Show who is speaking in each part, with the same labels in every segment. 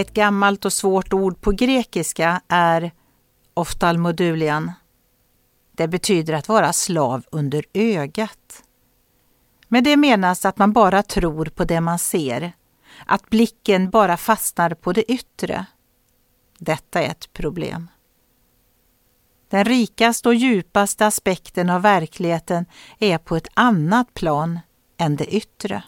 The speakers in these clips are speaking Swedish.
Speaker 1: Ett gammalt och svårt ord på grekiska är oftalmodulian. Det betyder att vara slav under ögat. Med det menas att man bara tror på det man ser, att blicken bara fastnar på det yttre. Detta är ett problem. Den rikaste och djupaste aspekten av verkligheten är på ett annat plan än det yttre.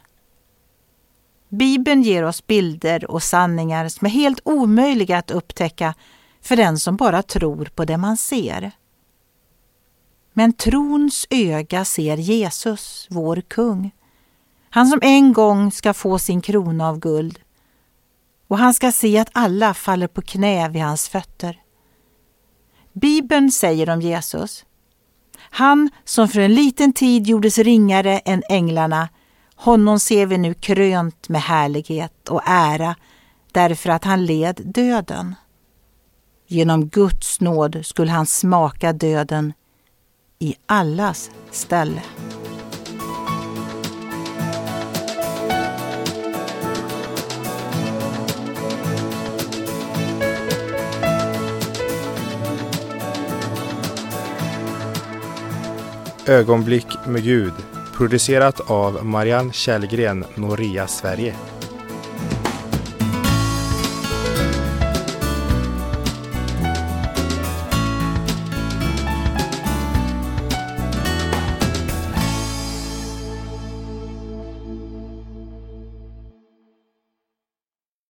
Speaker 1: Bibeln ger oss bilder och sanningar som är helt omöjliga att upptäcka för den som bara tror på det man ser. Men trons öga ser Jesus, vår kung. Han som en gång ska få sin krona av guld. Och han ska se att alla faller på knä vid hans fötter. Bibeln säger om Jesus. Han som för en liten tid gjordes ringare än änglarna, honom ser vi nu krönt med härlighet och ära därför att han led döden. Genom Guds nåd skulle han smaka döden i allas ställe.
Speaker 2: Ögonblick med Gud producerat av Marianne Källgren, Noria Sverige.